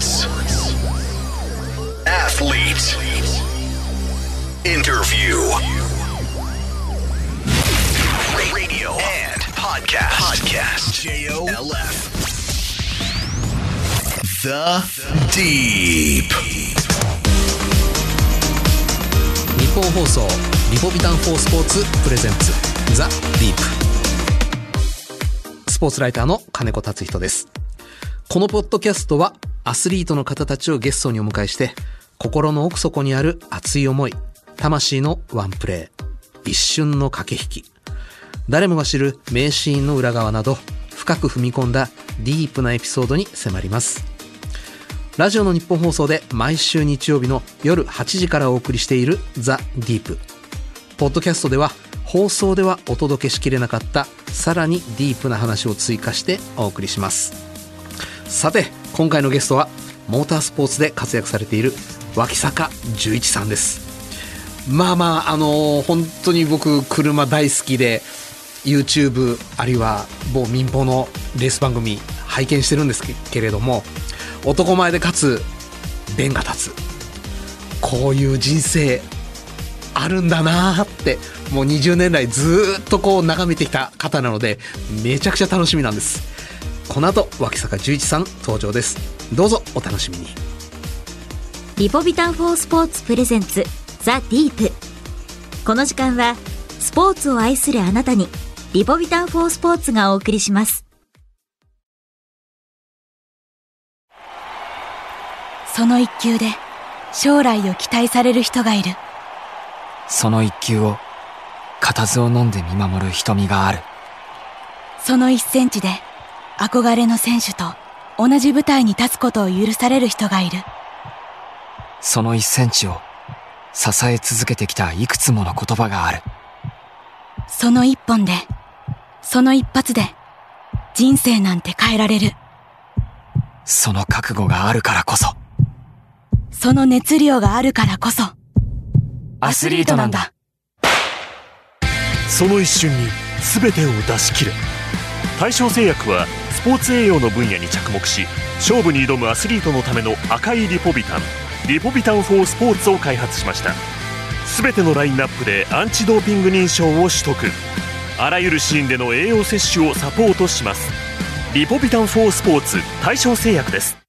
Sports. Athlete. Interview. Radio and podcast. Podcast. J-O-L-F. The Deep. 日本放送リポビタン4スポーツプレゼンツザ・ディープスポーツライターの金子達人ですこのポッドキャストはアスリートの方たちをゲストにお迎えして心の奥底にある熱い思い魂のワンプレー一瞬の駆け引き。誰もが知る名シーンの裏側など深く踏み込んだディープなエピソードに迫ります。ラジオの日本放送で毎週日曜日の夜8時からお送りしているザ・ディープ。ポッドキャストでは放送ではお届けしきれなかったさらにディープな話を追加してお送りします。さて今回のゲストはモータースポーツで活躍されている脇坂十一さんです。まあまああの本当に僕車大好きで YouTube あるいは某民放のレース番組拝見してるんですけれども男前でかつ弁が立つ。こういう人生あるんだなーってもう20年来ずっとこう眺めてきた方なのでめちゃくちゃ楽しみなんです。この後脇坂十一さん登場です。どうぞお楽しみに。リポビタン4スポーツプレゼンツザ・ディープ。この時間はスポーツを愛するあなたにリポビタン4スポーツがお送りします。その一球で将来を期待される人がいる。その一球を固唾を飲んで見守る瞳がある。その一センチで憧れの選手と同じ舞台に立つことを許される人がいる。その一センチを支え続けてきたいくつもの言葉がある。その一本でその一発で人生なんて変えられる。その覚悟があるからこそ。その熱量があるからこそ。アスリートなんだ。その一瞬に全てを出し切れ大正製薬はスポーツ栄養の分野に着目し勝負に挑むアスリートのための赤いリポビタンリポビタン4スポーツを開発しました。全てのラインナップでアンチドーピング認証を取得。あらゆるシーンでの栄養摂取をサポートします。リポビタン4スポーツ大正製薬です。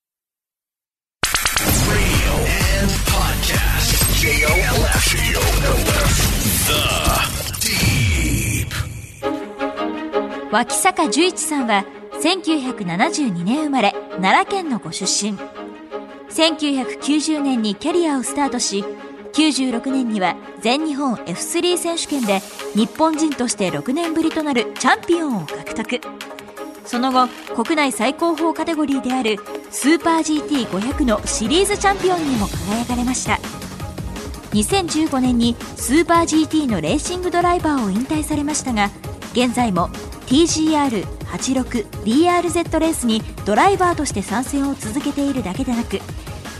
脇坂十一さんは1972年生まれ奈良県のご出身。1990年にキャリアをスタートし96年には全日本 F3 選手権で日本人として6年ぶりとなるチャンピオンを獲得。その後国内最高峰カテゴリーであるスーパー GT500 のシリーズチャンピオンにも輝かれました。2015年にスーパー GT のレーシングドライバーを引退されましたが現在も TGR86BRZ レースにドライバーとして参戦を続けているだけでなく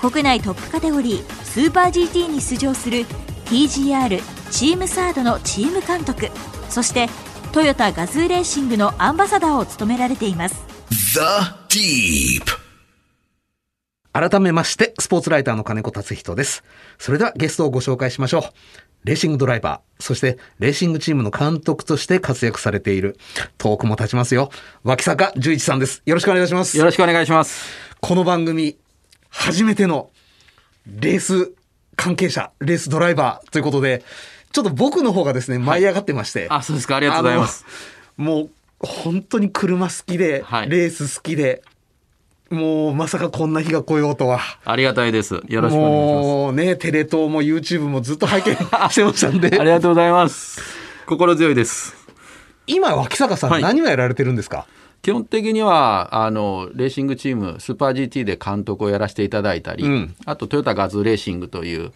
国内トップカテゴリースーパー GT に出場する TGR チームサードのチーム監督そしてトヨタガズーレーシングのアンバサダーを務められています。The Deep. 改めましてスポーツライターの金子達人です。それではゲストをご紹介しましょうレーシングドライバー、そしてレーシングチームの監督として活躍されている、遠くも立ちますよ。脇坂十一さんです。よろしくお願いします。よろしくお願いします。この番組、初めてのレース関係者、レースドライバーということで、ちょっと僕の方がですね、舞い上がってまして。あ、そうですか。ありがとうございます。もう、本当に車好きで、はいレース好きで、もうまさかこんな日が来ようとは。ありがたいです。よろしくお願いしもうね、テレ東も YouTube もずっと拝見してましたんます。ありで、がとうございます。心強いです。今、脇坂さん、はい何をやられてるんですか？基本的にはあのレーシングチームスーパー GT で監督をやらせていただいたり、うんあとトヨタガズーレーシングという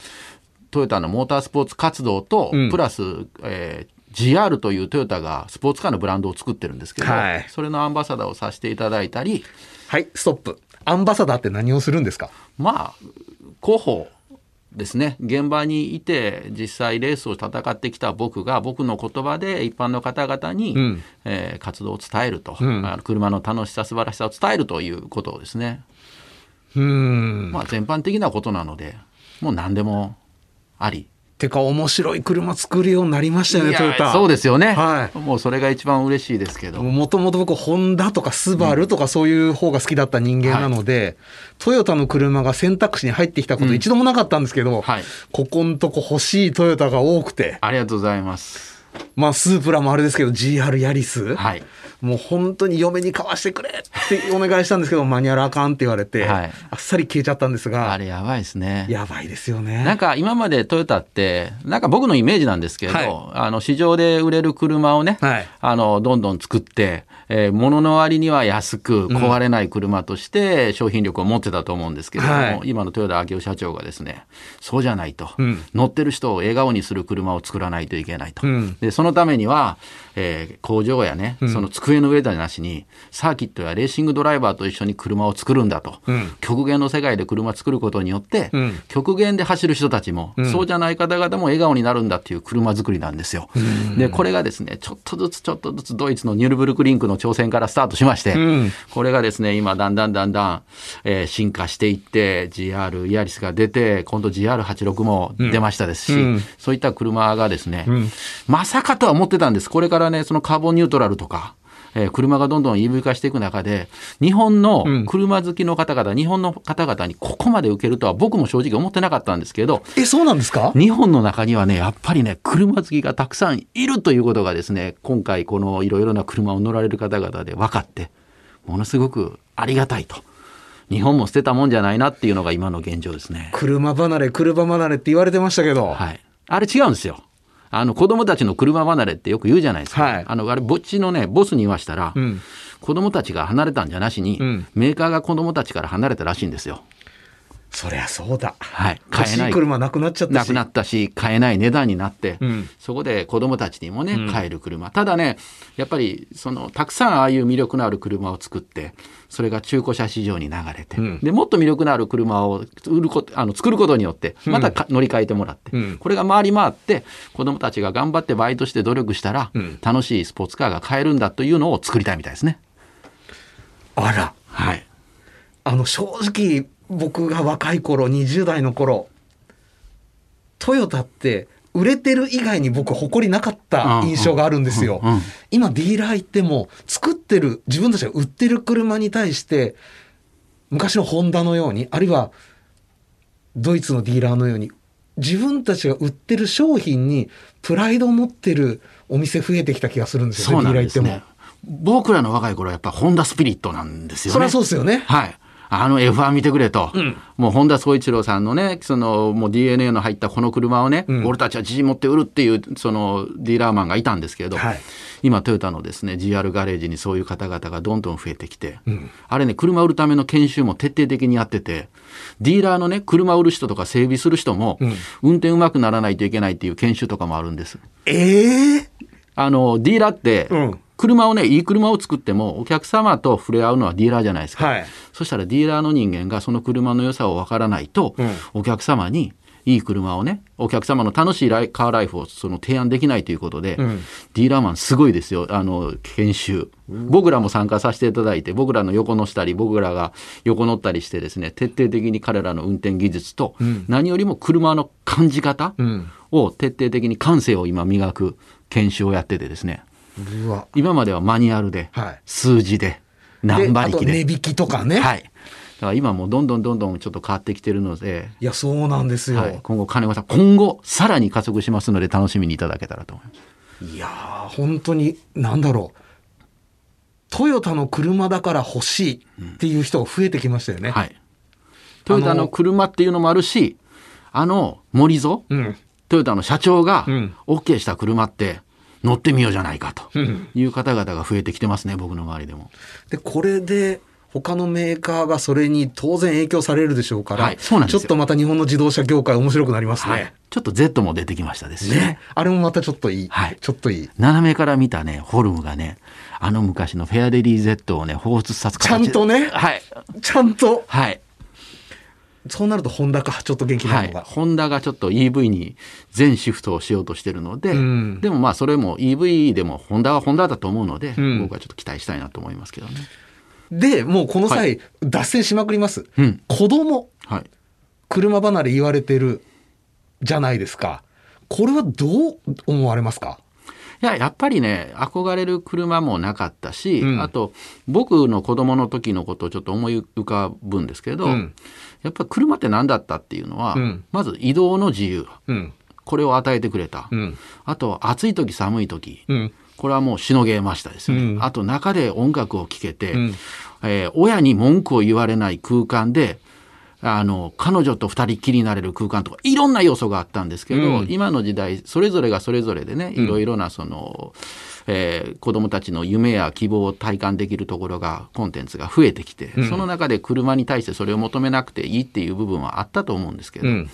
トヨタのモータースポーツ活動と、うんプラス、えー GR というトヨタがスポーツカーのブランドを作ってるんですけど、はいそれのアンバサダーをさせていただいたりはい、ストップ。アンバサダーって何をするんですか？まあ広報ですね現場にいて実際レースを戦ってきた僕が僕の言葉で一般の方々に、うんえー活動を伝えると、うんあの車の楽しさ素晴らしさを伝えるということをですねうん。まあ全般的なことなのでもう何でもあり。てか面白い車作るようになりましたよね、トヨタ。そうですよね、はいもうそれが一番嬉しいですけど。もともと僕、ホンダとかスバルとかそういう方が好きだった人間なので、トヨタの車が選択肢に入ってきたこと一度もなかったんですけど、はいここんとこ欲しいトヨタが多くて、ありがとうございます。まあスープラもあれですけど GR ヤリス、はい。もう本当に嫁に買わしてくれってお願いしたんですけど、マニュアルあかんって言われて、はいあっさり消えちゃったんですあが、れやばいですね。やばいですよね。なんか今までトヨタって、なんか僕のイメージなんですけど、はいあの市場で売れる車をね、はいあのどんどん作って、えー物の割には安く壊れない車として商品力を持ってたと思うんですけれども、はい。今の豊田明夫社長がですね、そうじゃないと、うん。乗ってる人を笑顔にする車を作らないといけないと。うん。でそのためには、えー工場やね、ん。その机の上でなしに、サーキットやレーシングドライバーと一緒に車を作るんだと、うん。極限の世界で車作ることによって、うん。極限で走る人たちも、ん。そうじゃない方々も笑顔になるんだっていう車作りなんですよ。でこれがですねちょっとずつちょっとずつドイツのニュルブルクリンクの挑戦からスタートしまして、うん。これがですね今だんだんだんだん、えー進化していって GR イアリスが出て今度 GR86 も出ましたですし、うん。そういった車がですね、ん。まさかとは思ってたんです。これからねそのカーボンニュートラルとかえー車がどんどん EV 化していく中で、日本の車好きの方々、日本の方々にここまで受けるとは僕も正直思ってなかったんですけど、え、そうなんですか？日本の中にはね、やっぱりね、車好きがたくさんいるということがですね、今回このいろいろな車を乗られる方々で分かって、ものすごくありがたいと。日本も捨てたもんじゃないなっていうのが今の現状ですね。車離れ、車離れって言われてましたけど、はい。あれ違うんですよ。あの子供たちの車離れってよく言うじゃないですか。はいあのあれぼっちのねボスに言わしたら、うん子供たちが離れたんじゃなしに、うんメーカーが子供たちから離れたらしいんですよ。そりゃそうだ。はい。欲しい車なくなっちゃったし。なくなったし買えない値段になって、うん。そこで子供たちにもね買える車、ただねやっぱりそのたくさんああいう魅力のある車を作ってそれが中古車市場に流れて、うん。でもっと魅力のある車を売ることあの作ることによってまたか乗り換えてもらって、うん。これが回り回って子供たちが頑張ってバイトして努力したら、うん。楽しいスポーツカーが買えるんだというのを作りたいみたいですね。あら。はい、あの、正直、僕が若い頃、20代の頃、トヨタって、売れてる以外に僕誇りなかった印象があるんですよ。今ディーラー行っても作ってる自分たちが売ってる車に対して昔のホンダのようにあるいはドイツのディーラーのように自分たちが売ってる商品にプライドを持ってるお店増えてきた気がするんですよねそうなんディーラー行ってですね。僕らの若い頃はやっぱホンダスピリットなんですよね。もそりゃそうですよねはい。あの F1 見てくれと、ん。もう本田宗一郎さんのね、そのもう DNA の入ったこの車をね、うん。俺たちは自信持って売るっていうそのディーラーマンがいたんですけれど、はい。今トヨタのですね GR ガレージにそういう方々がどんどん増えてきて、ん。あれね車売るための研修も徹底的にやってて、ディーラーのね車売る人とか整備する人も、ん。運転うまくならないといけないっていう研修とかもあるんです。ええあのディーラーって、うん車をねいい車を作ってもお客様と触れ合うのはディーラーじゃないですか、はい。そしたらディーラーの人間がその車の良さを分からないと、うん。お客様にいい車をねお客様の楽しいライカーライフをその提案できないということで、ん。ディーラーマンすごいですよ。あの研修。僕らも参加させていただいて僕らの横乗したり僕らが横乗ったりしてですね徹底的に彼らの運転技術と、何よりも車の感じ方ん。を徹底的に感性を今磨く研修をやっててですね。うわ今まではマニュアルで、はい。数字で何馬力で。値引きとかね、はい。だから今もうどんどんどんどんちょっと変わってきてるので、いやそうなんですよ、はい、今後金子さん今後さらに加速しますので楽しみにいただけたらと思います。いやー本当に何だろう。トヨタの車だから欲しいっていう人が増えてきましたよね。はい。トヨタの車っていうのもあるしあの森蔵うん、トヨタの社長がうん。OK した車って乗ってみようじゃないかと。うん。いう方々が増えてきてますね僕の周りでも。でこれで他のメーカーがそれに当然影響されるでしょうから、はいそうなんですよ。ちょっとまた日本の自動車業界面白くなりますね。はい、ちょっと Z も出てきましたですし。ね。ねあれもまたちょっといい、はい。ちょっといい。斜めから見たねフォルムがねあの昔のフェアレディ Z をね放出させちゃんとね。はい。ちゃんと。はいそうなるとホンダかちょっと元気なはいのが。、ホンダがちょっと EV に全シフトをしようとしてるので、うんでもまあそれも EV でもホンダはホンダだと思うので、うん僕はちょっと期待したいなと思いますけどね。で、もうこの際、脱線しまくります。うん子供、はい。車離れ言われてるじゃないですか。これはどう思われますか？いや、やっぱりね、憧れる車もなかったし、うんあと、僕の子供の時のことをちょっと思い浮かぶんですけど、うんやっぱり車って何だったっていうのは、うんまず移動の自由。うん。これを与えてくれた。うん。あと、暑い時寒い時。うん。これはもうしのげましたですよね。うんあと、中で音楽を聴けて、うんえー親に文句を言われない空間で、あの、彼女と二人っきりになれる空間とか、いろんな要素があったんですけど、うん今の時代、それぞれがそれぞれでね、いろいろなその、えー子供たちの夢や希望を体感できるところが、コンテンツが増えてきて、その中で車に対してそれを求めなくていいっていう部分はあったと思うんですけど、うん。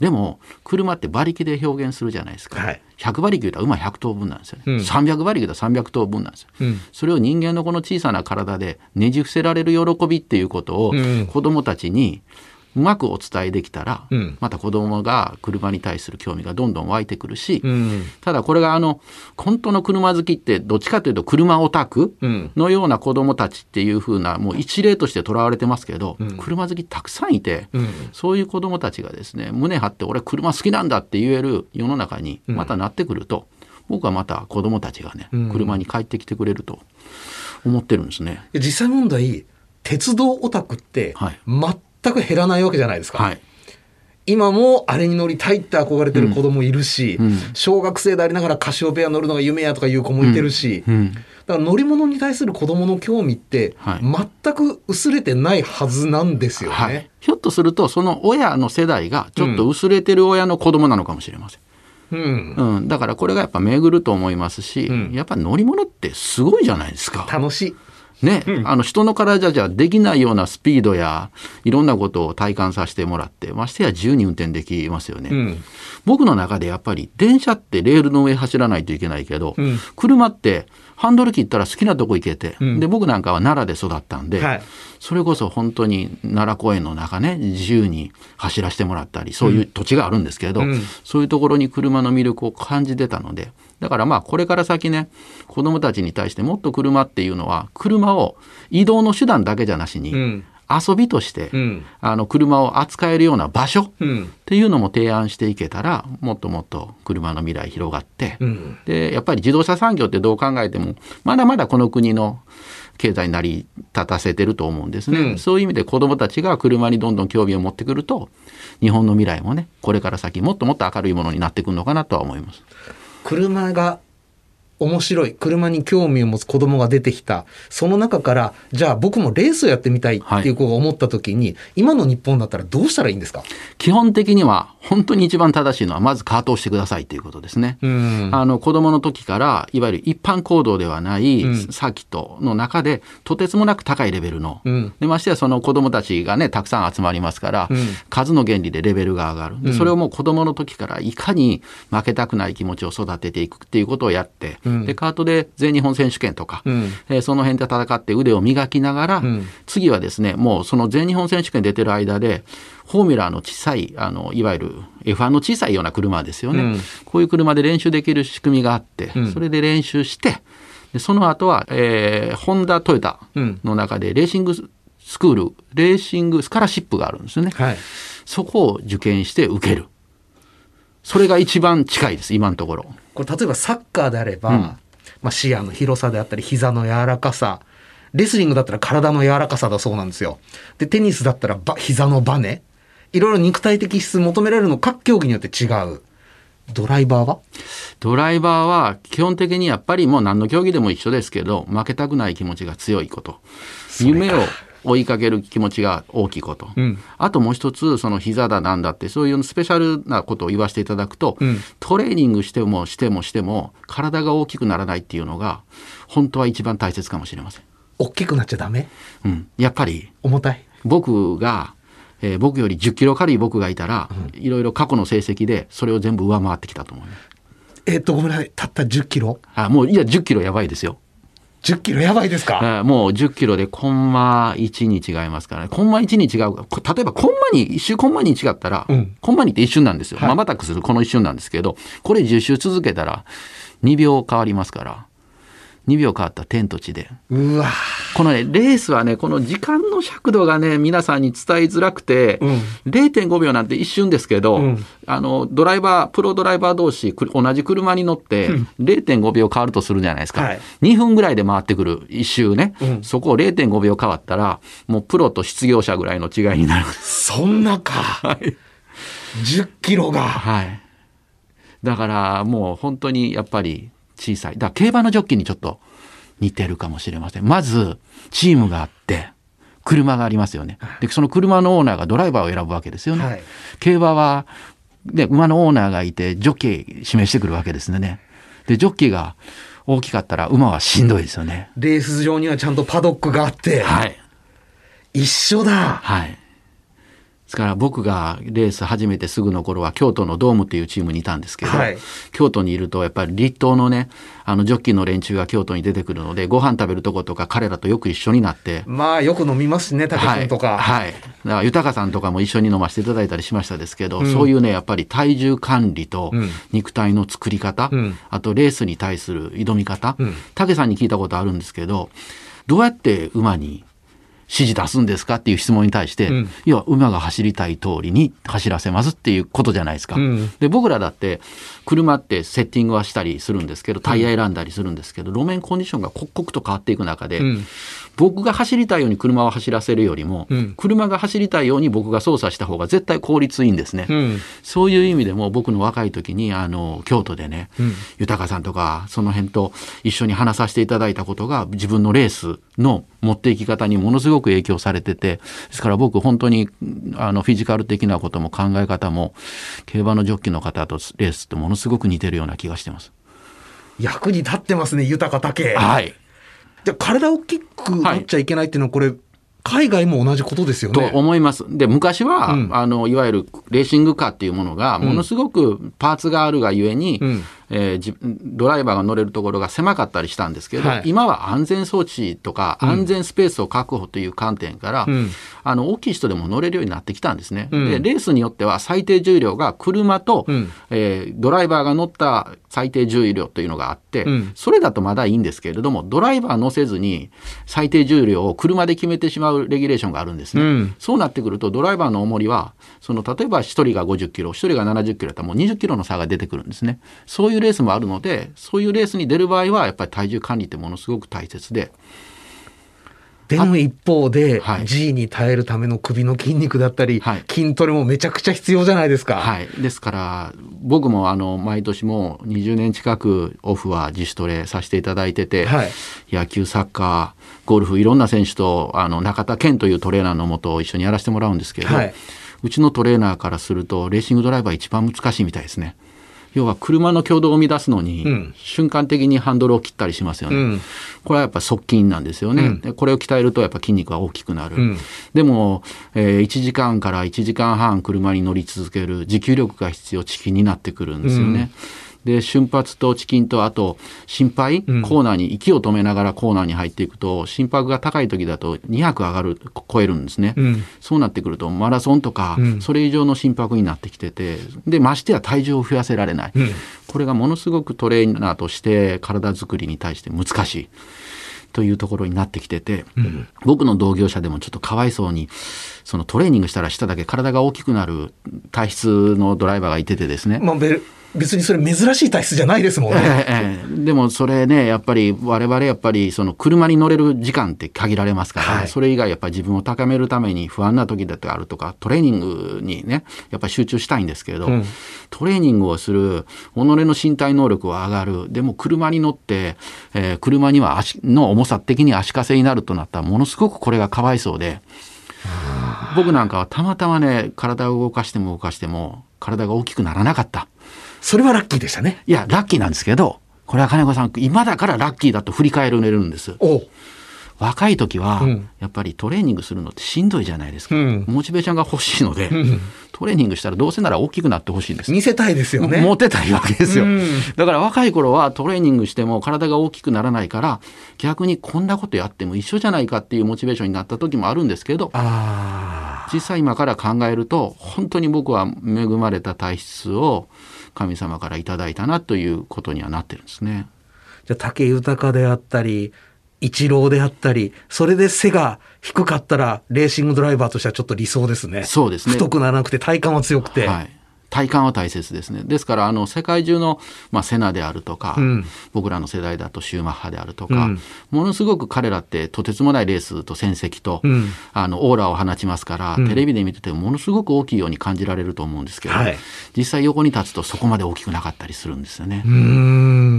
でも、車って馬力で表現するじゃないですか。はい100馬力言うたら馬100頭分なんですよね。うん300馬力言うたら300頭分なんですよ。うんそれを人間のこの小さな体でねじ伏せられる喜びっていうことをうん子供たちにうまくお伝えできたら、うん。また子供が車に対する興味がどんどん湧いてくるし、うん。ただこれがあの本当の車好きってどっちかというと車オタクうん。のような子供たちっていう風なもう一例としてとらわれてますけど、ん。車好きたくさんいて、うん。そういう子供たちがですね胸張って俺車好きなんだって言える世の中にまたなってくると、僕はまた子供たちがね、うん。車に帰ってきてくれると思ってるんですね。実際問題、鉄道オタクってはい。全く減らないわけじゃないですか。はい。今もあれに乗りたいって憧れてる子供いるし、うん小学生でありながらカシオペア乗るのが夢やとかいう子もいてるし、うん。だから乗り物に対する子供の興味ってはい全く薄れてないはずなんですよね。はい。ひょっとするとその親の世代がちょっと薄れてる親の子供なのかもしれません。うん。うん、だからこれがやっぱ巡ると思いますし、うんやっぱ乗り物ってすごいじゃないですか。楽しい。ね、あの人の体じゃできないようなスピードやいろんなことを体感させてもらってましてや自由に運転できますよね、うん。僕の中でやっぱり電車ってレールの上走らないといけないけど、うん。車ってハンドル切ったら好きなとこ行けて、うん。で僕なんかは奈良で育ったんで、はい。それこそ本当に奈良公園の中ね自由に走らせてもらったりそういう土地があるんですけど、うん。そういうところに車の魅力を感じてたのでだからまあこれから先ね子どもたちに対してもっと車っていうのは車を移動の手段だけじゃなしに、うん遊びとして、うんあの車を扱えるような場所っうん。ていうのも提案していけたらもっともっと車の未来広がって、うん。でやっぱり自動車産業ってどう考えてもまだまだこの国の経済に成り立たせてると思うんですね、うんそういう意味で子どもたちが車にどんどん興味を持ってくると日本の未来もねこれから先もっともっと明るいものになってくるのかなとは思います。車が面白い。車に興味を持つ子供が出てきた。その中からじゃあ僕もレースをやってみたいってい。う子が思った時に、今の日本だったらどうしたらいいんですか？基本的には本当に一番正しいのはまずカートをしてくださいということですね。うん。あの子供の時からいわゆる一般行動ではないうん。サーキットの中でとてつもなく高いレベルの、うん。でましてやその子供たちがねたくさん集まりますから、うん。数の原理でレベルが上がる。でうん。それをもう子供の時からいかに負けたくない気持ちを育てていくっていうことをやって、うんでカートで全日本選手権とか、うん。えーその辺で戦って腕を磨きながら、うん。次はですねもうその全日本選手権出てる間でフォーミュラーの小さいあのいわゆる F1 の小さいような車ですよね、うん。こういう車で練習できる仕組みがあって、うん。それで練習してでその後は、えーホンダトヨタの中でレーシングスクールレーシングスカラシップがあるんですよね、はい。そこを受験して受ける。それが一番近いです今のところこれ例えばサッカーであれば、うん。まあ、視野の広さであったり膝の柔らかさレスリングだったら体の柔らかさだそうなんですよ。でテニスだったらば膝のバネ。いろいろ肉体的質求められるの各競技によって違う。ドライバーは？ドライバーは基本的にやっぱりもう何の競技でも一緒ですけど負けたくない気持ちが強いこと。夢を追いかける気持ちが大きいこと、うん。あともう一つその膝だなんだってそういうスペシャルなことを言わせていただくと、うん。トレーニングしてもしてもしても体が大きくならないっていうのが本当は一番大切かもしれません。大きくなっちゃダメ？うん、やっぱり重たい？僕が、えー僕より10キロ軽い僕がいたら、いろいろ過去の成績でそれを全部上回ってきたと思います。えっとごめんなさいたった10キロ？あもういや10キロやばいですよ。10キロやばいですか、えーもう10キロでコンマ1に違いますからね。コンマ1に違う。こ例えばコンマに、一周コンマに違ったら、うんコンマにって一瞬なんですよ。はいまばたくするこの一瞬なんですけど、これ10周続けたら2秒変わりますから。2秒変わった天と地で。うわこのね、レースはね、この時間の尺度がね、皆さんに伝えづらくて、うん0.5秒なんて一瞬ですけど、うんあの、ドライバー、プロドライバー同士、く同じ車に乗って、0.5秒変わるとするじゃないですか。はい2分ぐらいで回ってくる、一周ね。うんそこを0.5秒変わったら、もうプロと失業者ぐらいの違いになる。そんなか。はい。10キロが。はい。だからもう本当にやっぱり小さい。だから競馬のジョッキーにちょっと似てるかもしれません。まず、チームがあって、車がありますよね。で、その車のオーナーがドライバーを選ぶわけですよね。はい競馬は、で、馬のオーナーがいて、ジョッキー指名してくるわけですね。で、ジョッキーが大きかったら馬はしんどいですよね。レース場にはちゃんとパドックがあって、はい。一緒だ。はい。ですから僕がレース始めてすぐの頃は京都のドームっていうチームにいたんですけど、はい京都にいるとやっぱり立東のねあのジョッキーの連中が京都に出てくるのでご飯食べるとことか彼らとよく一緒になって。まあよく飲みますしね、竹君とか。はい、はい。だから豊さんとかも一緒に飲ませていただいたりしましたですけど、そういうね、やっぱり体重管理とうん肉体の作り方、うんあとレースに対する挑み方、うん武さんに聞いたことあるんですけど、どうやって馬に指示出すんですかっていう質問に対して、うん。いや、馬が走りたい通りに走らせますっていうことじゃないですか。うん。で、僕らだって、車ってセッティングはしたりするんですけど、タイヤ選んだりするんですけど、路面コンディションが刻々と変わっていく中で、うん。僕が走りたいように車を走らせるよりも、うん。車が走りたいように僕が操作した方が絶対効率いいんですね。うん。そういう意味でも僕の若い時にあの京都でね、うん。豊さんとかその辺と一緒に話させていただいたことが自分のレースの持っていき方にものすごく影響されててですから僕本当にあのフィジカル的なことも考え方も競馬のジョッキーの方とレースってものすごく似てるような気がしてます。役に立ってますね、豊か竹。はいじゃあ体大きくなっちゃいけないっていうのは、これ、海外も同じことですよとね。思います。で、昔は、うんあの、いわゆるレーシングカーっていうものが、ものすごくパーツがあるがゆえに、うんえーじドライバーが乗れるところが狭かったりしたんですけど、はい。今は安全装置とか安全スペースを確保という観点から、うん。あの大きい人でも乗れるようになってきたんですね。うん。でレースによっては最低重量が車と、うん。えードライバーが乗った最低重量というのがあって、うん。それだとまだいいんですけれどもドライバー乗せずに最低重量を車で決めてしまうレギュレーションがあるんですね。うん。そうなってくるとドライバーの重りはその例えば1人が50キロ1人が70キロだったらもう20キロの差が出てくるんですね。そういうレースもあるのでそういうレースに出る場合はやっぱり体重管理ってものすごく大切で。でも一方で、はい G に耐えるための首の筋肉だったり、はい筋トレもめちゃくちゃ必要じゃないですか。はい、ですから僕もあの毎年もう20年近くオフは自主トレさせていただいてて、はい野球サッカーゴルフいろんな選手とあの中田健というトレーナーのもとを一緒にやらせてもらうんですけど、はいうちのトレーナーからするとレーシングドライバー一番難しいみたいですね。要は車の挙動を生み出すのに、うん。瞬間的にハンドルを切ったりしますよね。うん。これはやっぱ側筋なんですよね、うん。でこれを鍛えるとやっぱ筋肉が大きくなる、うん。でも、えー1時間から1時間半車に乗り続ける持久力が必要チキンになってくるんですよね。で瞬発とチキンとあと心肺、うん。コーナーに息を止めながらコーナーに入っていくと心拍が高い時だと200上がる超えるんですね、うん。そうなってくるとマラソンとか、うん。それ以上の心拍になってきててでましてや体重を増やせられない、うん。これがものすごくトレーナーとして体作りに対して難しい。というところになってきてて、僕の同業者でもちょっとかわいそうにそのトレーニングしたらしただけ体が大きくなる体質のドライバーがいててですね、まあ、べ別にそれ珍しい体質じゃないですもんね。ええええ。でもそれねやっぱり我々やっぱりその車に乗れる時間って限られますから、はい。それ以外やっぱり自分を高めるために不安な時だってあるとかトレーニングにねやっぱり集中したいんですけれど、うん。トレーニングをする己の身体能力は上がる。でも車に乗って、えー車には足の重さ的に足かせになるとなったらものすごくこれがかわいそうで僕なんかはたまたまね体を動かしても動かしても体が大きくならなかった。それはラッキーでしたね。いや、ラッキーなんですけど、これは金子さん、今だからラッキーだと振り返れるんです。お若い時はうん、やっぱりトレーニングするのってしんどいじゃないですか。うんモチベーションが欲しいので、んトレーニングしたらどうせなら大きくなってほしいんです。見せたいですよね。モテたいわけですよ、うんだから若い頃はトレーニングしても体が大きくならないから逆にこんなことやっても一緒じゃないかっていうモチベーションになった時もあるんですけど。実際今から考えると本当に僕は恵まれた体質を神様からいただいたなということにはなってるんですね。じゃあ武豊であったり、一郎であったり、それで背が低かったら、レーシングドライバーとしてはちょっと理想ですね。そうですね太くならなくて体幹は強くて。はい、体幹は大切ですね。ですから、あの、世界中の、まあ、セナであるとか、うん。僕らの世代だとシューマッハであるとか、うん。ものすごく彼らってとてつもないレースと戦績と、うん。あの、オーラを放ちますから、うん。テレビで見ててもものすごく大きいように感じられると思うんですけど、はい。実際横に立つとそこまで大きくなかったりするんですよね。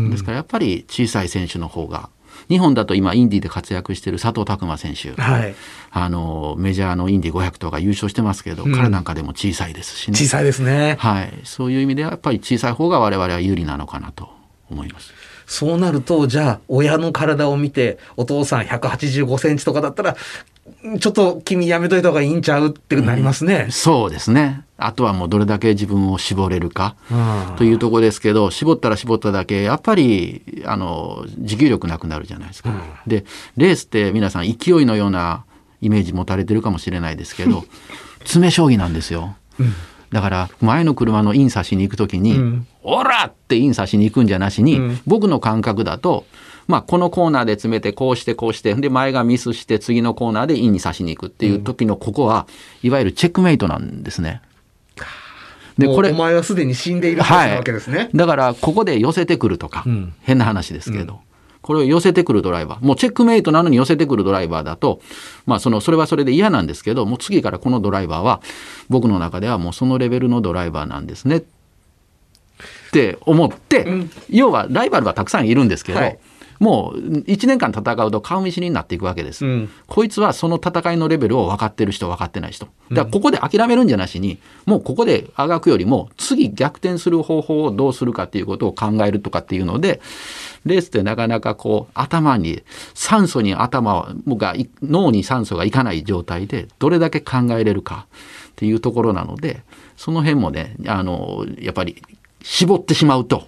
ですからやっぱり小さい選手の方が、日本だと今インディで活躍している佐藤拓磨選手、はい。あの、メジャーのインディ500とか優勝してますけど、うん彼なんかでも小さいですしね。小さいですね。はい、そういう意味ではやっぱり小さい方が我々は有利なのかなと思います。そうなると、じゃあ、親の体を見て、お父さん185センチとかだったら、ちょっと君やめといた方がいいんちゃうってなりますね。そうですね。あとはもうどれだけ自分を絞れるかうんというところですけど、絞ったら絞っただけ、やっぱり、あの、持久力なくなるじゃないですか。で、レースって皆さん勢いのようなイメージ持たれてるかもしれないですけど、詰め将棋なんですよ。だから、前の車のイン差しに行くときに、うんオラってイン差しに行くんじゃなしに、うん。僕の感覚だと、まあ、このコーナーで詰めて、こうしてこうして、で、前がミスして、次のコーナーでインに差しに行くっていう時のここは、いわゆるチェックメイトなんですね。で、これお、前はすでに死んでいるはずなわけですね。だから、ここで寄せてくるとか、うん。変な話ですけど、これを寄せてくるドライバー、もうチェックメイトなのに寄せてくるドライバーだと、まあ、その、それはそれで嫌なんですけど、もう次からこのドライバーは、僕の中ではもうそのレベルのドライバーなんですね。って思って、うん要はライバルはたくさんいるんですけど、はいもう1年間戦うと顔見知りになっていくわけです。うんこいつはその戦いのレベルを分かってる人分かってない人。だからここで諦めるんじゃなしに、もうここであがくよりも次逆転する方法をどうするかっていうことを考えるとかっていうので、レースってなかなかこう頭に酸素に頭がい脳に酸素がいかない状態でどれだけ考えれるかっていうところなので、その辺もね、あの、やっぱり絞ってしまうと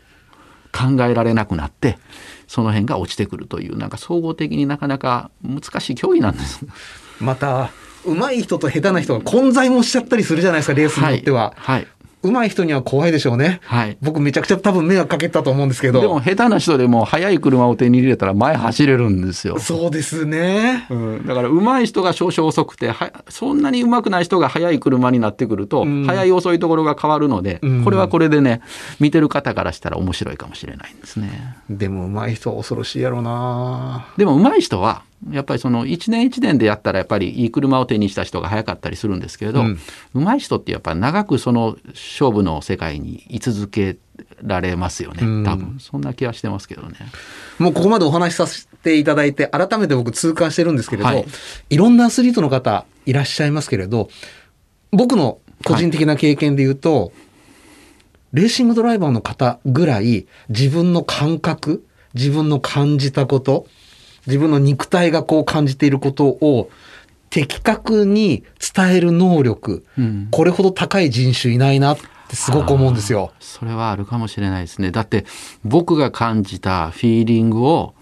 考えられなくなって、その辺が落ちてくるという、なんか総合的になかなか難しい競技なんです。また、上手い人と下手な人が混在もしちゃったりするじゃないですか、レースによっては。はい。上手い人には怖いでしょうね。はい。僕めちゃくちゃ多分迷惑かけたと思うんですけど。でも下手な人でも速い車を手に入れたら前走れるんですよ。そうですね。うん、だから上手い人が少々遅くてはそんなに上手くない人が速い車になってくると、うん速い遅いところが変わるので、うんこれはこれでね見てる方からしたら面白いかもしれないんですね。でも上手い人は恐ろしいやろうなでも上手い人はやっぱりその1年1年でやったらやっぱりいい車を手にした人が早かったりするんですけれど、うん。上手い人ってやっぱり長くその勝負の世界に居続けられますよね。うん。多分そんな気はしてますけどね。もうここまでお話しさせていただいて、改めて僕痛感してるんですけれど、はい。い、ろんなアスリートの方いらっしゃいますけれど、僕の個人的な経験で言うと、レーシングドライバーの方ぐらい自分の感覚、自分の感じたこと、自分の肉体がこう感じていることを的確に伝える能力、うんこれほど高い人種いないなってすごく思うんですよ。それはあるかもしれないですね。だって僕が感じたフィーリングを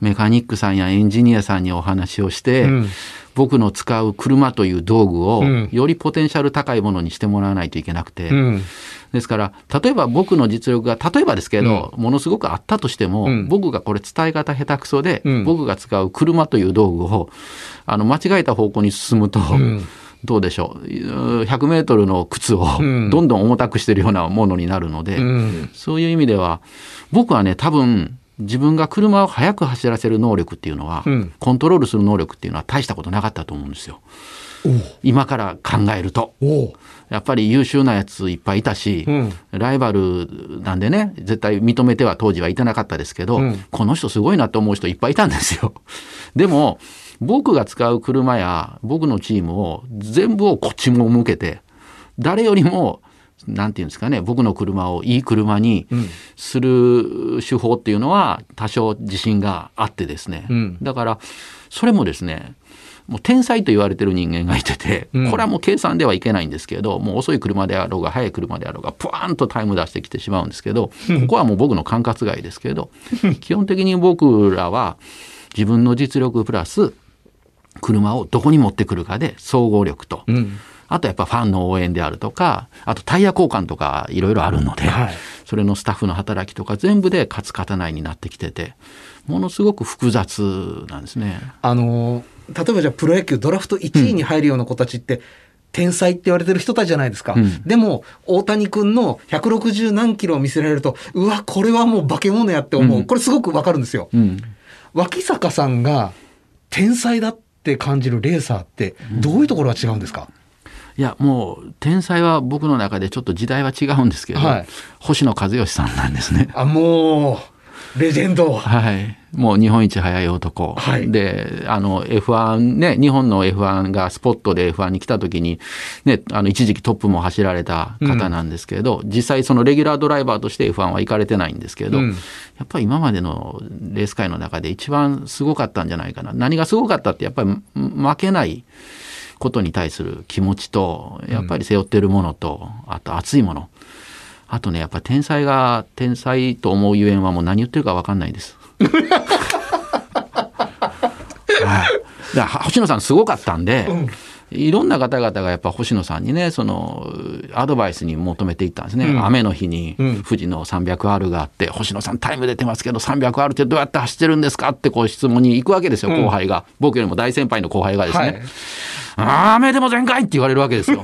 メカニックさんやエンジニアさんにお話をして、うん僕の使う車という道具をうん。よりポテンシャル高いものにしてもらわないといけなくて、うん。ですから例えば僕の実力が例えばですけど、ものすごくあったとしても、うん。僕がこれ伝え方下手くそで、うん。僕が使う車という道具をあの間違えた方向に進むと、ん。どうでしょう。100メートルの靴をうん。どんどん重たくしてるようなものになるので、うん。そういう意味では僕はね多分自分が車を速く走らせる能力っていうのは、うんコントロールする能力っていうのは大したことなかったと思うんですよ。今から考えると。やっぱり優秀なやついっぱいいたし、うんライバルなんでね絶対認めては当時はいてなかったですけど、うんこの人すごいなと思う人いっぱいいたんですよ。でも僕が使う車や僕のチームを全部をこっちも向けて誰よりもなんていうんですかね僕の車をいい車にする手法っていうのは多少自信があってですね、うん。だからそれもですねもう天才と言われてる人間がいてて、うん。これはもう計算ではいけないんですけどもう遅い車であろうが速い車であろうがプワーンとタイム出してきてしまうんですけどここはもう僕の管轄外ですけど 基本的に僕らは自分の実力プラス車をどこに持ってくるかで総合力と、うん。あとやっぱファンの応援であるとか、あとタイヤ交換とかいろいろあるので、はいそれのスタッフの働きとか全部で勝つ勝たないになってきてて、ものすごく複雑なんですね。あのー例えばじゃあプロ野球ドラフト1位に入るような子たちって、天才って言われてる人たちじゃないですか。うんでも、大谷君の160何キロを見せられると、うわ、これはもう化け物やって思う。うんこれすごくわかるんですよ。うん。脇坂さんが天才だって感じるレーサーって、どういうところが違うんですか、いや、もう、天才は僕の中でちょっと時代は違うんですけど、はい星野和義さんなんですね。あ、もう、レジェンド。はい。もう日本一早い男。はいで、あの F1 ね、日本の F1 がスポットで F1 に来た時に、ね、あの一時期トップも走られた方なんですけど、実際そのレギュラードライバーとして F1 は行かれてないんですけど、うんやっぱり今までのレース界の中で一番すごかったんじゃないかな。何がすごかったってやっぱり負けないことに対する気持ちと、やっぱり背負ってるものと、あと熱いもの。あとね、やっぱり天才が天才と思うゆえんはもう何言ってるか分かんないです。はい、だ星野さんすごかったんで、いろんな方々がやっぱ星野さんにねそのアドバイスに求めていったんですね、うん。雨の日にうん。富士の 300R があって、星野さんタイム出てますけど 300R ってどうやって走ってるんですかってこう質問に行くわけですよ後輩が、僕よりも大先輩の後輩がですね、はい雨でも全開って言われるわけですよ。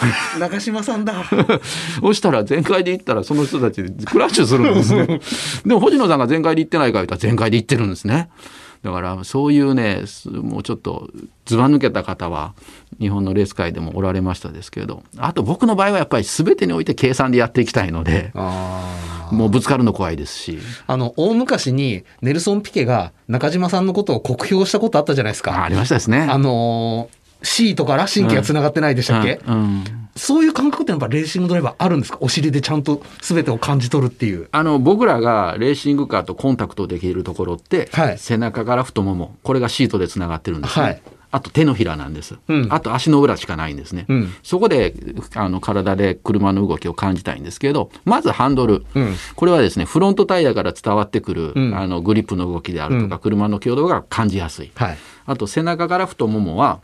中島さんだ。そしたら全開で行ったらその人たちクラッシュするんですね。でも星野さんが全開で行ってないか言ったら全開で行ってるんですね。だからそういうねすもうちょっとずば抜けた方は日本のレース界でもおられましたですけどあと僕の場合はやっぱり全てにおいて計算でやっていきたいのでもうぶつかるの怖いですしあの、大昔にネルソン・ピケが中島さんのことを酷評したことあったじゃないですか。あありましたですね。あのー、シートから神経が繋がってないでしたっけ、そういう感覚ってやっぱレーシングドライバーあるんですか？お尻でちゃんと全てを感じ取るっていう。あの僕らがレーシングカーとコンタクトできるところって、はい。背中から太ももこれがシートでつながってるんですね、はい。あと手のひらなんです、うん。あと足の裏しかないんですね、うん。そこであの体で車の動きを感じたいんですけどまずハンドル、うん。これはですねフロントタイヤから伝わってくる、うん。あのグリップの動きであるとか、車の挙動が感じやすい、はい。あと背中から太ももは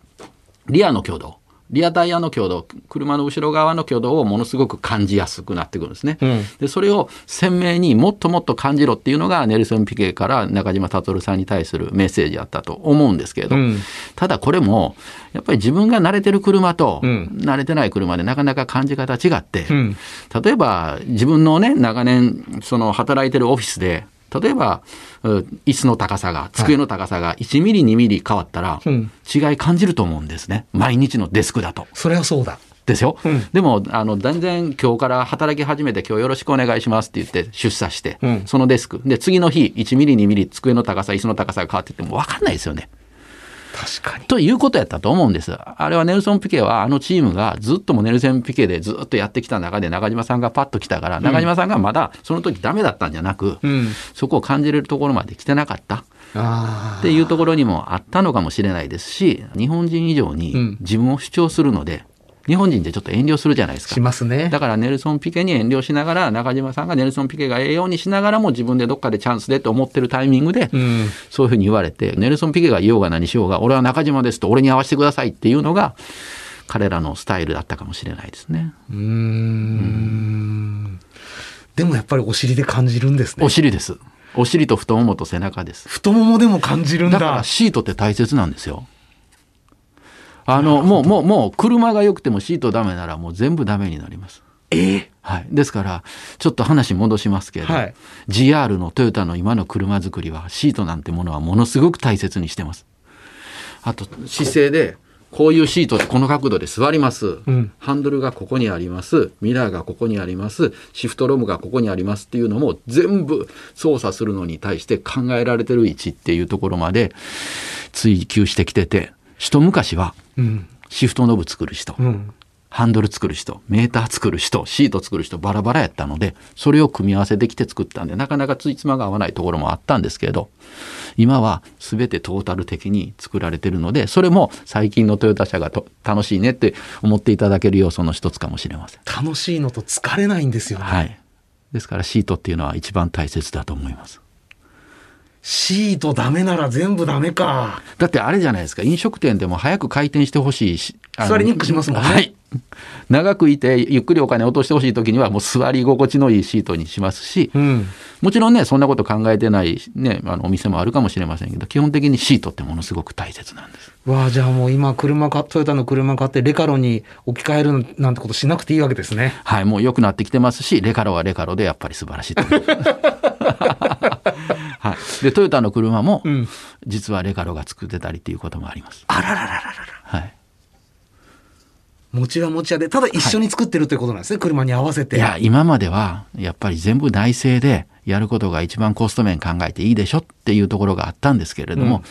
リアの挙動リアタイヤの挙動車の後ろ側の挙動をものすごく感じやすくなってくるんですね、うん。でそれを鮮明にもっともっと感じろっていうのがネルソン・ピケから中島達さんに対するメッセージだったと思うんですけれど、うん。ただこれもやっぱり自分が慣れてる車とうん。慣れてない車でなかなか感じ方違って、うん。例えば自分のね長年その働いてるオフィスで例えばう椅子の高さが机の高さが1ミリ2ミリ変わったらうん違い感じると思うんですね毎日のデスクだと。それはそうだ。ですよ、うんでもあの全然今日から働き始めて今日よろしくお願いしますって言って出社して、うんそのデスクで次の日1ミリ2ミリ机の高さ椅子の高さが変わってっても分かんないですよね。確かに。ということやったと思うんです。あれはネルソン・ピケはあのチームがずっともネルソン・ピケでずっとやってきた中で中島さんがパッと来たから、中島さんがまだその時ダメだったんじゃなく、うん。そこを感じれるところまで来てなかったあっていうところにもあったのかもしれないですし日本人以上うんに自分を主張するので、日本人ってちょっと遠慮するじゃないですかし。ますね。だからネルソン・ピケに遠慮しながら中島さんがネルソン・ピケがええようにしながらも自分でどっかでチャンスでと思ってるタイミングで、うん。そういうふうに言われてネルソン・ピケが言おうが何しようが俺は中島ですと俺に合わせてくださいっていうのが彼らのスタイルだったかもしれないですね。うーん。でもやっぱりお尻で感じるんですねお。尻です。お尻と太ももと背中です。太ももでも感じるんだ。だからシートって大切なんですよ。あのもうもうもう車が良くてもシートダメならもう全部ダメになります。ええはい、ですからちょっと話戻しますけれど、はい。GR のトヨタの今の車作りはシートなんてものはものすごく大切にしてます。あと姿勢でこういうシートでこの角度で座ります、ん。ハンドルがここにあります。ミラーがここにあります。シフトロムがここにあります。っていうのも全部操作するのに対して考えられてる位置っていうところまで追求してきてて一昔はうん。シフトノブ作る人、うん。ハンドル作る人、メーター作る人、シート作る人、バラバラやったので、それを組み合わせてきて作ったんで、なかなかついつまが合わないところもあったんですけれど、今は全てトータル的に作られてるので、それも最近のトヨタ車がと楽しいねって思っていただける要素の一つかもしれません。楽しいのと疲れないんですよね。はい。ですからシートっていうのは一番大切だと思います。シートダメなら全部ダメか。だってあれじゃないですか飲食店でも早く回転してほしいし座りにくくしますもんねはい長くいてゆっくりお金落としてほしい時にはもう座り心地のいいシートにしますし、うん。もちろんねそんなこと考えてない、ね、あのお店もあるかもしれませんけど基本的にシートってものすごく大切なんです。わあ、じゃあもう今車か、トヨタの車買ってレカロに置き換えるなんてことしなくていいわけですね。はい、もう良くなってきてますし、レカロはレカロでやっぱり素晴らしいと思います。はい、でトヨタの車も、ん実はレカロが作ってたりっていうこともあります。あらららららはい。持ちは持ち屋で、ただ一緒に作ってるということなんですね、車に合わせて。いや、今まではやっぱり全部内製でやることが一番コスト面考えていいでしょっていうところがあったんですけれども、うん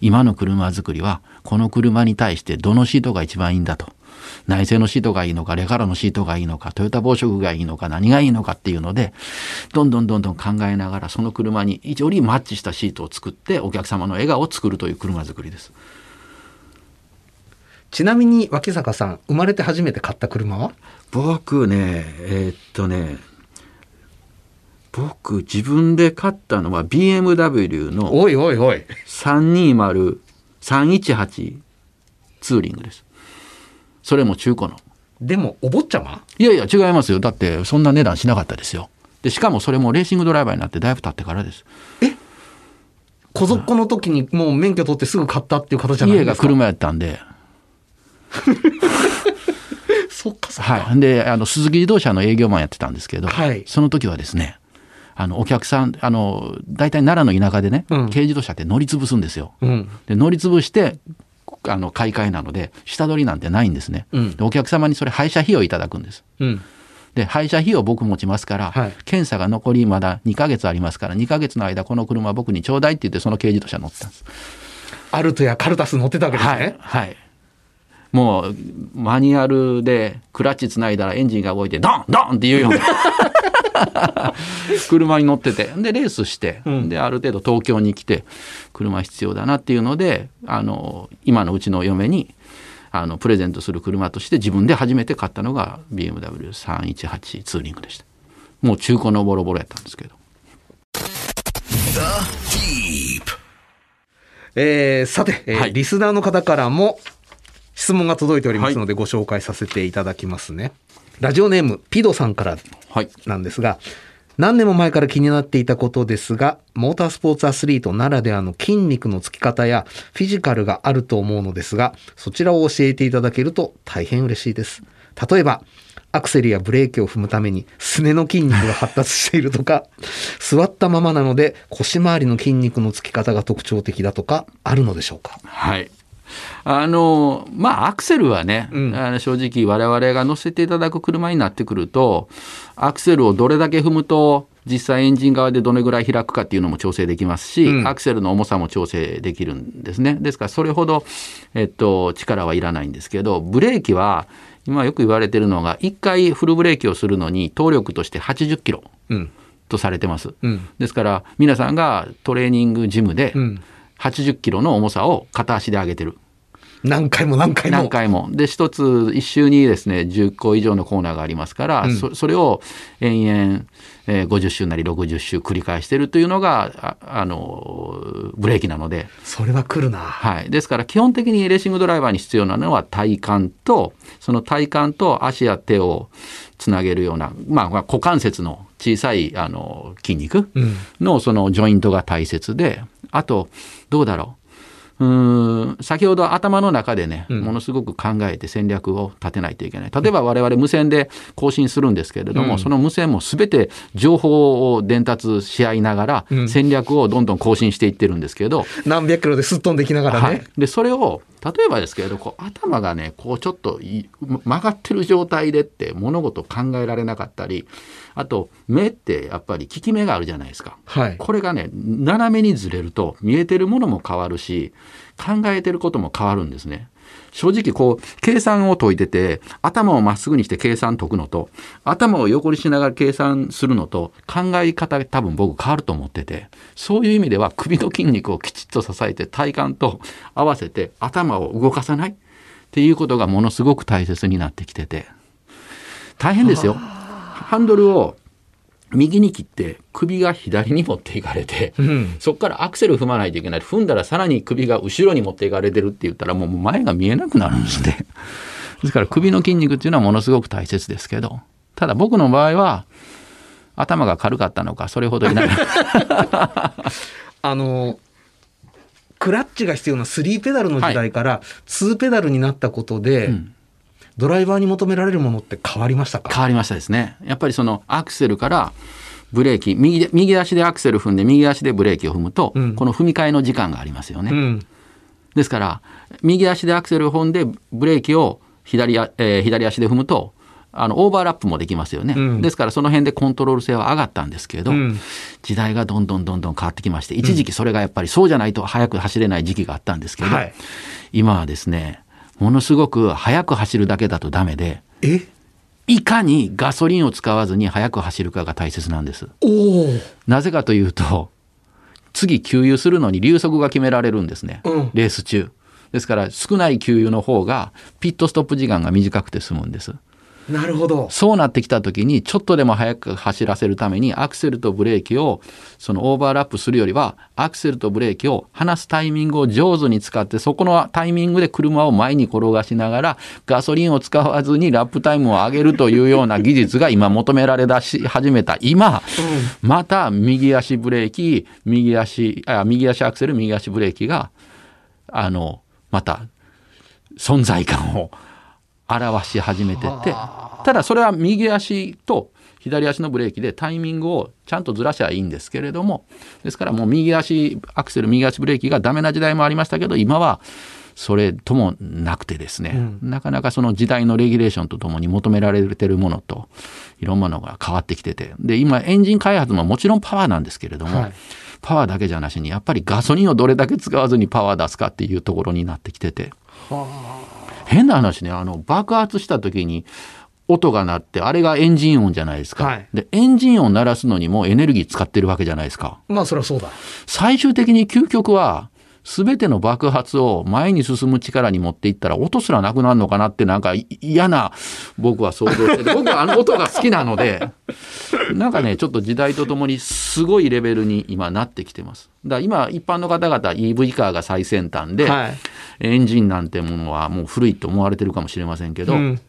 今の車作りはこの車に対してどのシートが一番いいんだと。内製のシートがいいのか、レカロのシートがいいのか、トヨタ紡織がいいのか、何がいいのかっていうので、どんどんどんどん考えながらその車によりマッチしたシートを作ってお客様の笑顔を作るという車作りです。ちなみに脇坂さん、生まれて初めて買った車は？僕ねえーっとね僕自分で買ったのは BMW のおいおいおい。320318ツーリングですそれも中古の。でも、お坊ちゃま？いやいや違いますよ。だってそんな値段しなかったですよ。でしかもそれもレーシングドライバーになってだいぶ経ってからです。小ぞっこの時にもう免許取ってすぐ買ったっていう形じゃない家がですか？車やったんで。そっかそっか。はい。であの鈴木自動車の営業マンやってたんですけど、はい。その時はですねあのお客さんあの大体奈良の田舎でね、うん。軽自動車って乗り潰すんですよ。うん。で乗り潰してあの買い替えなので下取りなんてないんですね、うん。でお客様にそれ廃車費用いただくんです。うん。で廃車費用僕持ちますから、はい。検査が残りまだ2ヶ月ありますから2ヶ月の間この車僕にちょうだいって言ってその軽自動車乗ってたんです。アルトやカルタス乗ってたわけですはい。ね。はい。もうマニュアルでクラッチつないだらエンジンが動いてドンドンっていうような 車に乗ってて。でレースして、うん。である程度東京に来て車必要だなっていうのであの今のうちの嫁にあのプレゼントする車として自分で初めて買ったのが BMW318 ツーリングでした。もう中古のボロボロやったんですけど。The Deep. えーさて、えーはい。リスナーの方からも質問が届いておりますので、ご紹介させていただきますね。ラジオネーム、ピドさんからはいなんですが、何年も前から気になっていたことですが、モータースポーツアスリートならではの筋肉のつき方やフィジカルがあると思うのですが、そちらを教えていただけると大変嬉しいです。例えば、アクセルやブレーキを踏むためにすねの筋肉が発達しているとか、座ったままなので腰回りの筋肉のつき方が特徴的だとか、あるのでしょうか？はい。あのまあアクセルはね、うんあの正直我々が乗せていただく車になってくるとアクセルをどれだけ踏むと実際エンジン側でどれぐらい開くかっていうのも調整できますし、うんアクセルの重さも調整できるんですねですからそれほど、えっと、力はいらないんですけどブレーキは今よく言われてるのが1回フルブレーキをするのに動力として80キロうん。とされてます。うん。ですから皆さんがトレーニングジムでうん80キロの重さを片足で上げてる。何回も何回も。何回も。で、一つ、一周にですね、10個以上のコーナーがありますから、うんそそれを延々、えー50周なり60周繰り返してるというのが、ああの、ブレーキなので、それは来るな。はい。ですから、基本的にレーシングドライバーに必要なのは体幹と、その体幹と足や手をつなげるような、まあ、まあ股関節の小さい、あの、筋肉うん。のそのジョイントが大切で、あと、どうだろう。うーん先ほど頭の中でね、うんものすごく考えて戦略を立てないといけない。例えば我々無線で更新するんですけれども、うんその無線も全て情報を伝達し合いながら、うん戦略をどんどん更新していってるんですけど、何百キロですっ飛んでいきながらね。はい、でそれを例えばですけれどこう頭がねこうちょっとい曲がってる状態でって物事考えられなかったりあと目ってやっぱり効き目があるじゃないですか。はい。これがね斜めにずれると見えてるものも変わるし考えてることも変わるんですね。正直こう計算を解いてて頭をまっすぐにして計算解くのと頭を横にしながら計算するのと考え方多分僕変わると思っててそういう意味では首の筋肉をきちっと支えて体幹と合わせて頭を動かさないっていうことがものすごく大切になってきてて大変ですよ。ハンドルを右に切って首が左に持っていかれて、ん。そこからアクセル踏まないといけない。踏んだらさらに首が後ろに持っていかれてるって言ったらもう前が見えなくなるんですね。ですから首の筋肉っていうのはものすごく大切ですけど。ただ僕の場合は頭が軽かったのかそれほどいない。あの、クラッチが必要な3ペダルの時代から2ペダルになったことで、んドライバーに求められるものって変わりましたか？変わりましたですね。やっぱりそのアクセルからブレーキ右で右足でアクセル踏んで右足でブレーキを踏むと、うん。この踏み替えの時間がありますよね、うん。ですから右足でアクセルを踏んでブレーキを左あ、えー左足で踏むとあのオーバーラップもできますよね、うん。ですからその辺でコントロール性は上がったんですけれど、うん。時代がどんどんどんどん変わってきまして一時期それがやっぱりそうじゃないと速く走れない時期があったんですけど、はい。今はですねものすごく速く走るだけだとダメでえ？いかにガソリンを使わずに速く走るかが大切なんです。なぜかというと次給油するのに流速が決められるんですね、うん。レース中。ですから少ない給油の方がピットストップ時間が短くて済むんですなるほど。そうなってきた時にちょっとでも速く走らせるためにアクセルとブレーキをそのオーバーラップするよりはアクセルとブレーキを離すタイミングを上手に使ってそこのタイミングで車を前に転がしながらガソリンを使わずにラップタイムを上げるというような技術が今求められだし始めた今、また右足ブレーキ右足あ右足アクセル右足ブレーキがあのまた存在感を表し始めてってただそれは右足と左足のブレーキでタイミングをちゃんとずらしゃいいんですけれどもですからもう右足アクセル右足ブレーキがダメな時代もありましたけど今はそれともなくてですね、なかなかその時代のレギュレーションとともに求められてるものといろんなものが変わってきててで今エンジン開発ももちろんパワーなんですけれども、はい。パワーだけじゃなしにやっぱりガソリンをどれだけ使わずにパワー出すかっていうところになってきてて変な話ねあの爆発した時に音が鳴ってあれがエンジン音じゃないですか、はい。でエンジン音鳴らすのにもエネルギー使ってるわけじゃないですか。まあそりゃそうだ。最終的に究極は全ての爆発を前に進む力に持っていったら音すらなくなるのかなってなんかい嫌な僕は想像してて僕はあの音が好きなので なんかねちょっと時代とともにすごいレベルに今なってきてます。だから今一般の方々 EV カーが最先端で、はい。エンジンなんてものはもう古いと思われてるかもしれませんけど、うん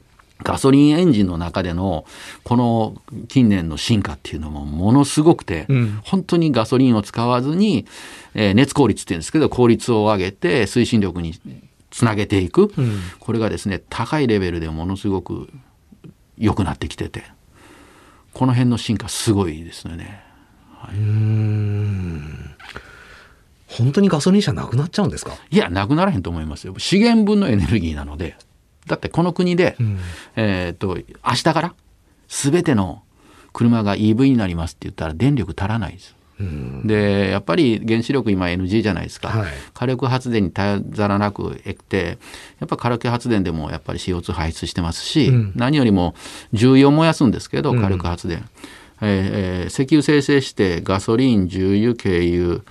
ガソリンエンジンの中でのこの近年の進化っていうのもものすごくて、うん。本当にガソリンを使わずに、えー熱効率っていうんですけど効率を上げて推進力につなげていく、うん。これがですね高いレベルでものすごく良くなってきててこの辺の進化すごいですよね。本当にガソリン車なくなっちゃうんですか？いやなくならへんと思いますよ。資源分のエネルギーなのでだってこの国で、ん。えっ、と明日から全ての車が EV になりますって言ったら電力足らないです。でやっぱり原子力今 NG じゃないですか、はい。火力発電に頼らなくてやっぱ火力発電でもやっぱり CO2 排出してますし、うん。何よりも重油を燃やすんですけどうん。火力発電、えーえー石油生成してガソリン重油軽油、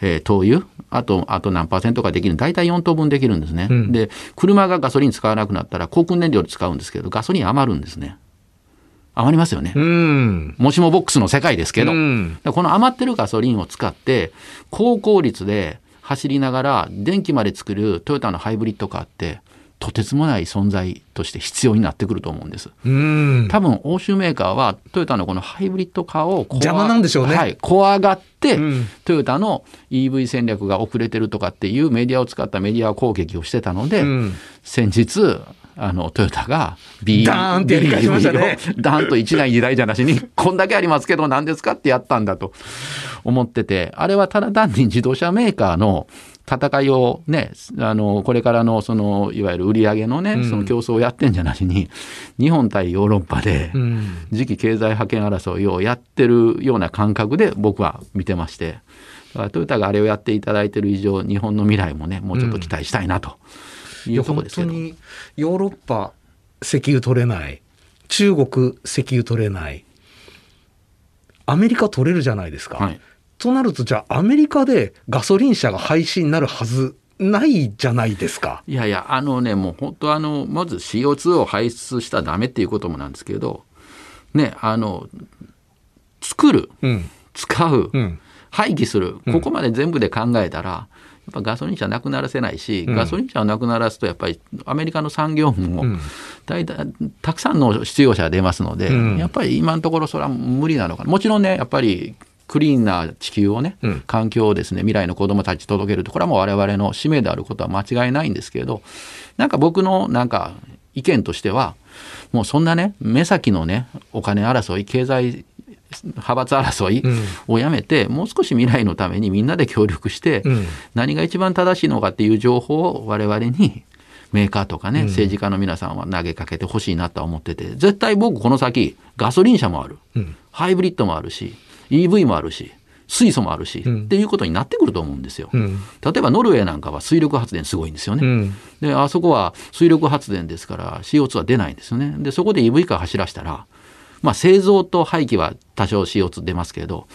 えー灯油あとあと何パーセントかできる大体4等分できるんですね、うん。で車がガソリン使わなくなったら航空燃料で使うんですけどガソリン余るんですね。余りますよね、うん。もしもボックスの世界ですけど、うん。この余ってるガソリンを使って高効率で走りながら電気まで作るトヨタのハイブリッドカーってとてつもない存在として必要になってくると思うんです。うん。多分欧州メーカーはトヨタのこのハイブリッドカーを怖邪魔なんでしょうねはい、怖がって、うんトヨタの EV 戦略が遅れてるとかっていうメディアを使ったメディア攻撃をしてたので、うん先日あのトヨタが B ダーンってやり返しましたねダーンと一台二台じゃなしにこんだけありますけど何ですかってやったんだと思っててあれはただ単に自動車メーカーの戦いをねあのこれからのそのいわゆる売り上げのね、うん。その競争をやってんじゃなしに日本対ヨーロッパでうん。次期経済覇権争いをやってるような感覚で僕は見てましてだからトヨタがあれをやっていただいてる以上日本の未来もねもうちょっと期待したいなというとこですけど。当にヨーロッパ石油取れない。中国石油取れない。アメリカ取れるじゃないですか、はいとなるとじゃあアメリカでガソリン車が廃止になるはずないじゃないですかいやいや、あのね、もう本当あの、まず CO2 を排出したらダメっていうこともなんですけど、ね、あの、作る、うん。使う、うん。廃棄する、ここまで全部で考えたら、やっぱガソリン車なくならせないし、ガソリン車をなくならすと、やっぱりアメリカの産業も大体たくさんの失業者が出ますので、うんやっぱり今のところそれは無理なのかな。もちろんね、やっぱりクリーンな地球をね、うん。環境をですね、未来の子供たちに届けると、これはもう我々の使命であることは間違いないんですけれど、なんか僕のなんか意見としては、もうそんなね、目先のね、お金争い、経済派閥争いをやめて、もう少し未来のためにみんなで協力して、うん。何が一番正しいのかっていう情報を我々にメーカーとかね、政治家の皆さんは投げかけてほしいなとは思ってて、絶対僕この先、ガソリン車もある、ハイブリッドもあるし、EV もあるし、水素もあるし、っていうことになってくると思うんですよ。ん例えばノルウェーなんかは水力発電すごいんですよね。うん。で、あそこは水力発電ですから CO2 は出ないんですよね。で、そこで EV カー走らせたら、まあ製造と廃棄は多少 CO2 出ますけど、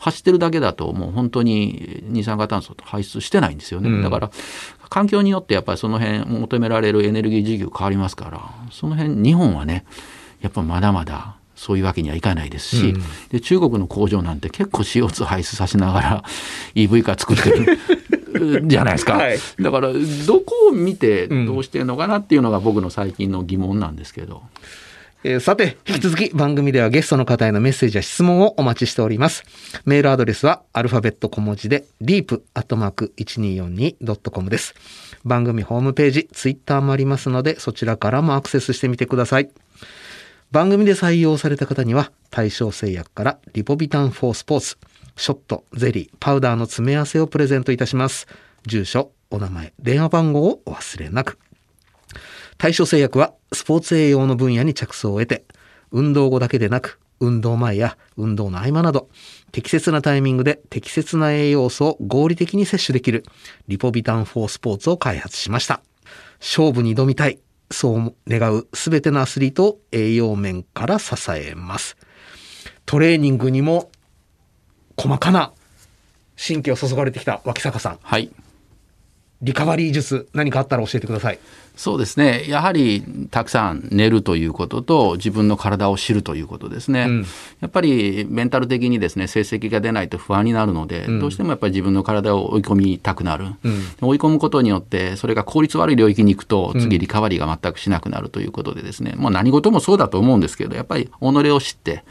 走ってるだけだともう本当に二酸化炭素と排出してないんですよね。だから、環境によってやっぱりその辺求められるエネルギー事業変わりますから、その辺日本はね、やっぱまだまだそういうわけにはいかないですし、で中国の工場なんて結構 CO2 排出させながら EV カー作ってる じゃないですか、はいだからどこを見てどうしてんのかなっていうのが僕の最近の疑問なんですけど、えーさて、引き続き番組ではゲストの方へのメッセージや質問をお待ちしております。メールアドレスはアルファベット小文字で deep.1242.com です。番組ホームページ、ツイッターもありますので、そちらからもアクセスしてみてください。番組で採用された方には、対象製薬からリポビタン4スポーツ、ショット、ゼリー、パウダーの詰め合わせをプレゼントいたします。住所、お名前、電話番号をお忘れなく。対象製薬はスポーツ栄養の分野に着想を得て、運動後だけでなく、運動前や運動の合間など、適切なタイミングで適切な栄養素を合理的に摂取できるリポビタン4スポーツを開発しました。勝負に挑みたい、そう願うすべてのアスリートを栄養面から支えます。トレーニングにも細かな神経を注がれてきた脇坂さん。はいリカバリー術何かあったら教えてください。そうですね。やはりたくさん寝るということと自分の体を知るということですね、ん。やっぱりメンタル的にですね成績が出ないと不安になるので、どうしてもやっぱり自分の体を追い込みたくなる、追い込むことによってそれが効率悪い領域に行くと次リカバリーが全くしなくなるということでですね、もう何事もそうだと思うんですけどやっぱり己を知って、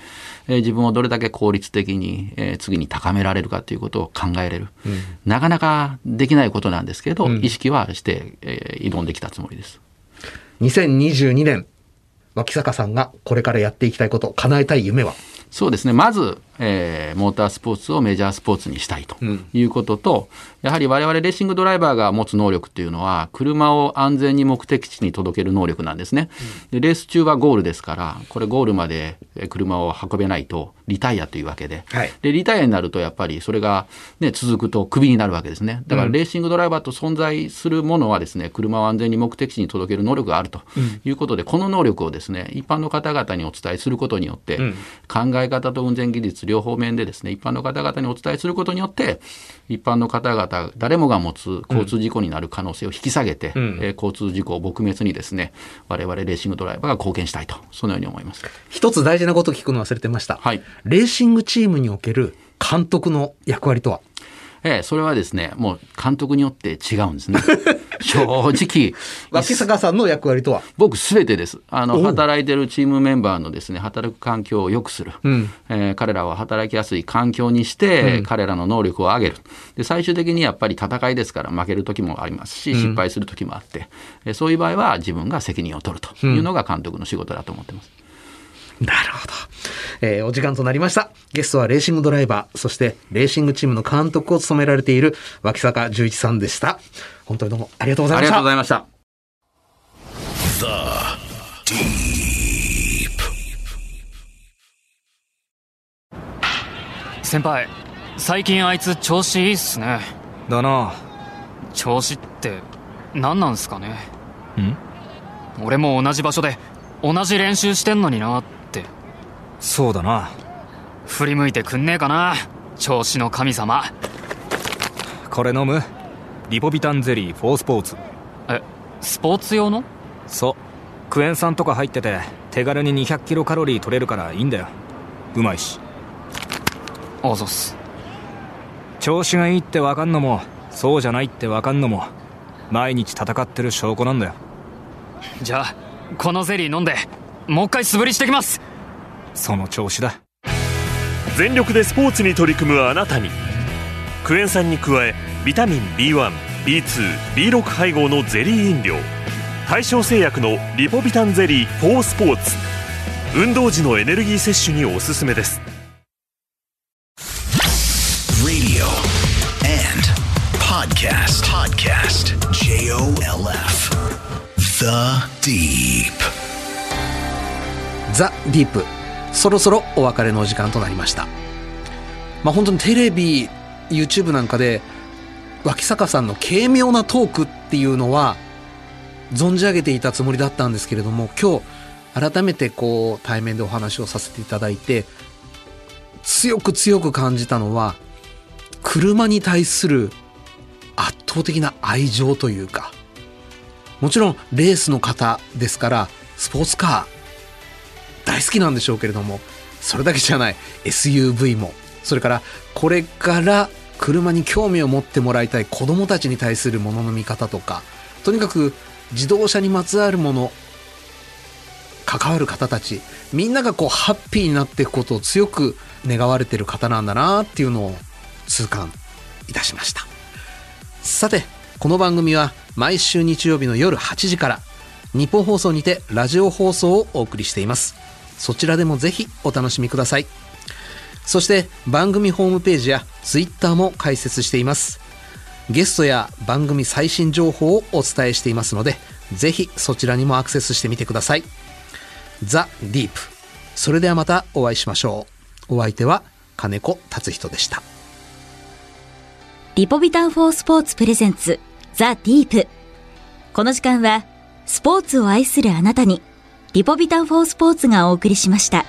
えー自分をどれだけ効率的に、えー次に高められるかということを考えれる、なかなかできないことなんですけど、意識はして、えー挑んできたつもりです。2022年、脇坂さんがこれからやっていきたいこと、叶えたい夢は？そうですね。まず、えーモータースポーツをメジャースポーツにしたいということと、やはり我々レーシングドライバーが持つ能力っていうのは、車を安全に目的地に届ける能力なんですね。でレース中はゴールですから、これゴールまでえー車を運べないとリタイアというわけで、はい。でリタイアになるとやっぱりそれが、ね、続くとクビになるわけですね。だからレーシングドライバーと存在するものはですね、車を安全に目的地に届ける能力があるということで、この能力をですね、一般の方々にお伝えすることによって、考え方と運転技術両方面でですね、一般の方々にお伝えすることによって、一般の方々、誰もが持つ交通事故になる可能性を引き下げて、えー交通事故撲滅にですね、我々レーシングドライバーが貢献したいと、そのように思います。一つ大事なこと聞くの忘れてました。はいレーシングチームにおける監督の役割とは？ええ、それはですね、もう監督によって違うんですね。正直、脇坂さんの役割とは？僕すべてです。あの、働いてるチームメンバーのですね、働く環境を良くする。んえー彼らを働きやすい環境にして、彼らの能力を上げる。で、最終的にやっぱり戦いですから負ける時もありますし、失敗する時もあって、えーそういう場合は自分が責任を取るというのが監督の仕事だと思ってます。なるほど。えーお時間となりました。ゲストはレーシングドライバー、そしてレーシングチームの監督を務められている脇坂十一さんでした。本当にどうもありがとうございありました。がとうございました。Deep. 先輩最近あいつ調子いいっすねだな調子って何なんすかねん？俺も同じ場所で同じ練習してんのになってそうだな。振り向いてくんねえかな調子の神様。これ飲む？リポビタンゼリー4スポーツ。えスポーツ用の？そう。クエン酸とか入ってて手軽に200キロカロリー取れるからいいんだよ。うまいし。あざっす。調子がいいってわかんのもそうじゃないってわかんのも毎日戦ってる証拠なんだよ。じゃあこのゼリー飲んでもう一回素振りしてきますその調子だ全力でスポーツに取り組むあなたにクエン酸に加えビタミン B1B2B6 配合のゼリー飲料大正製薬のリポビタンゼリー4スポーツ運動時のエネルギー摂取におすすめです Radio and podcast. Podcast. J O L F. The Deep. ザ・ディープそろそろお別れの時間となりました。まあ本当にテレビ YouTube なんかで脇坂さんの軽妙なトークっていうのは存じ上げていたつもりだったんですけれども今日改めてこう対面でお話をさせていただいて強く強く感じたのは車に対する圧倒的な愛情というかもちろんレースの方ですからスポーツカー大好きなんでしょうけれどもそれだけじゃない。SUV も。それからこれから車に興味を持ってもらいたい子供たちに対するものの見方とかとにかく自動車にまつわるもの関わる方たちみんながこうハッピーになっていくことを強く願われてる方なんだなっていうのを痛感いたしました。さてこの番組は毎週日曜日の夜8時から日本放送にてラジオ放送をお送りしています。そちらでもぜひお楽しみください。そして番組ホームページやツイッターも開設しています。ゲストや番組最新情報をお伝えしていますのでぜひそちらにもアクセスしてみてください。ザ・ディープ。それではまたお会いしましょう。お相手は金子達人でした。リポビタン4スポーツプレゼンツザ・ディープ。この時間はスポーツを愛するあなたにリポビタン4スポーツがお送りしました。